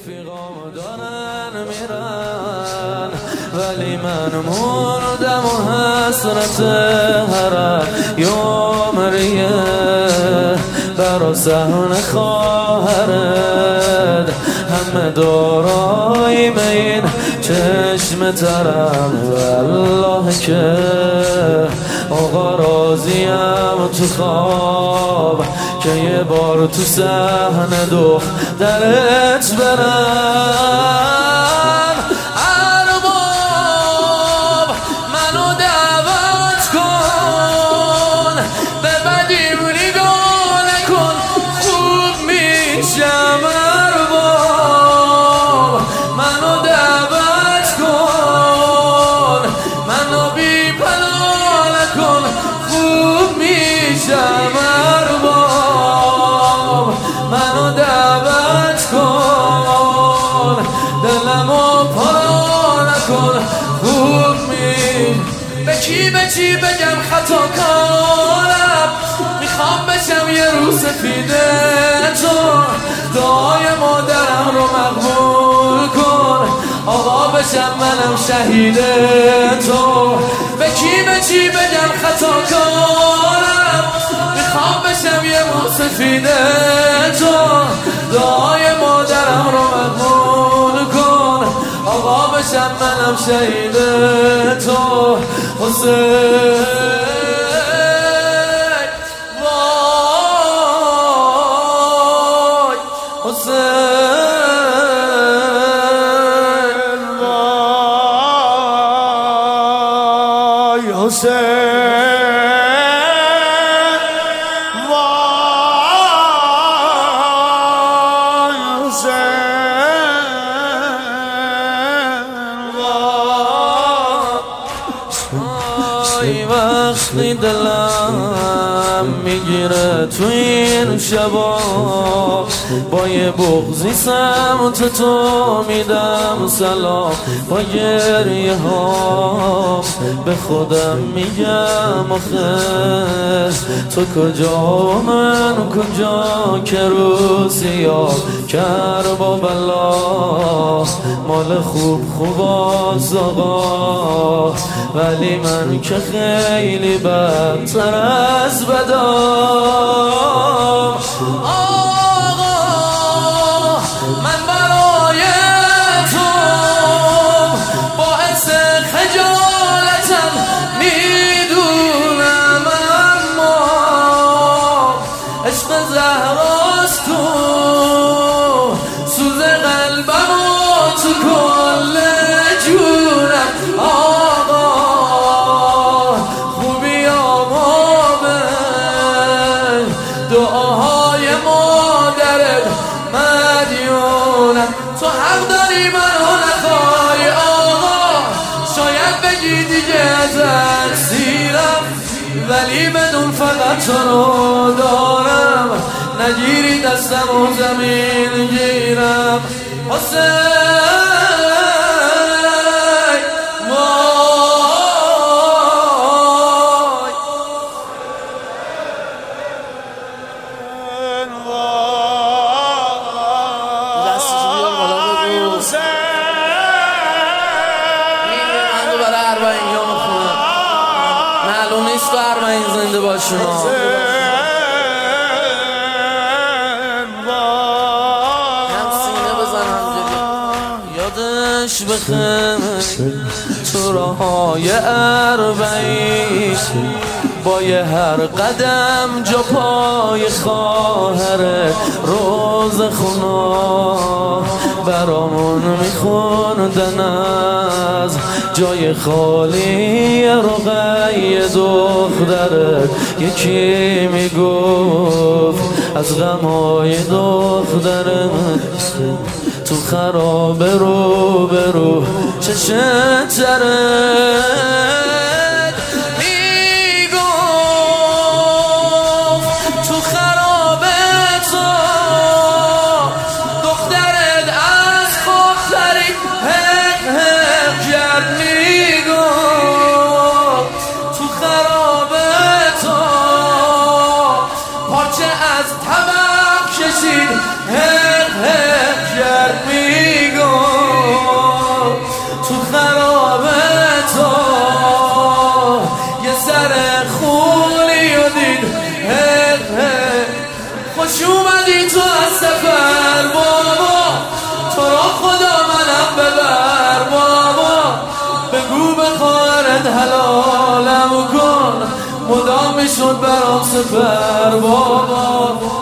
رفیقام دارن میرن. ولی من مردم و حسرت هر یوم ریه برا سهن خواهرد همه دارای این چشم ترم. والله که آقا راضیم تو خواب. که یه بار تو صحنه دخترت برم. چی به چی بگم خطا کارم؟ می‌خوام بشم یه روز سفیده تو. دعای مادرم رو مقبول کن. آقا بشم منم شهید تو. به کی به چی بگم خطا کارم؟ می‌خوام بشم یه روز سفیده تو. دعای مادرم رو مقبول کن. آقا بشم منم شهید تو. حسین وای حسین وای حسین. وقتی دلم می‌گیره تو این شبا. با یه بغزی سمت تو میدم سلام. با گریه ها به خودم میگم آخه تو کجا و من کجا که روزی ها کر با بلا. مال خوب خوب آقا ولی من که خیلی بدتر از بدام بگی دیگه ازت سیرم ولی بدون فقط تو رو دارم. نگیری دستم و زمین گیرم. حسین. اربعین زنده باشون هم سینه بزنم جلو یادش بخیر. تو راهای اربعین با هر قدم جا پای خواهر روز خونا برامون میخوندن از جای خالی رقی دختر. یکی می‌گفت از غمای دختر تو خراب رو برو چشت می‌گفت خراب تو. یه سر خونی و دید خوش اومدی تو از سفر بابا. تو را خدا منم ببر بابا. بگو به خوارت حلالم کن. مدام می‌شد برام سفر بابا.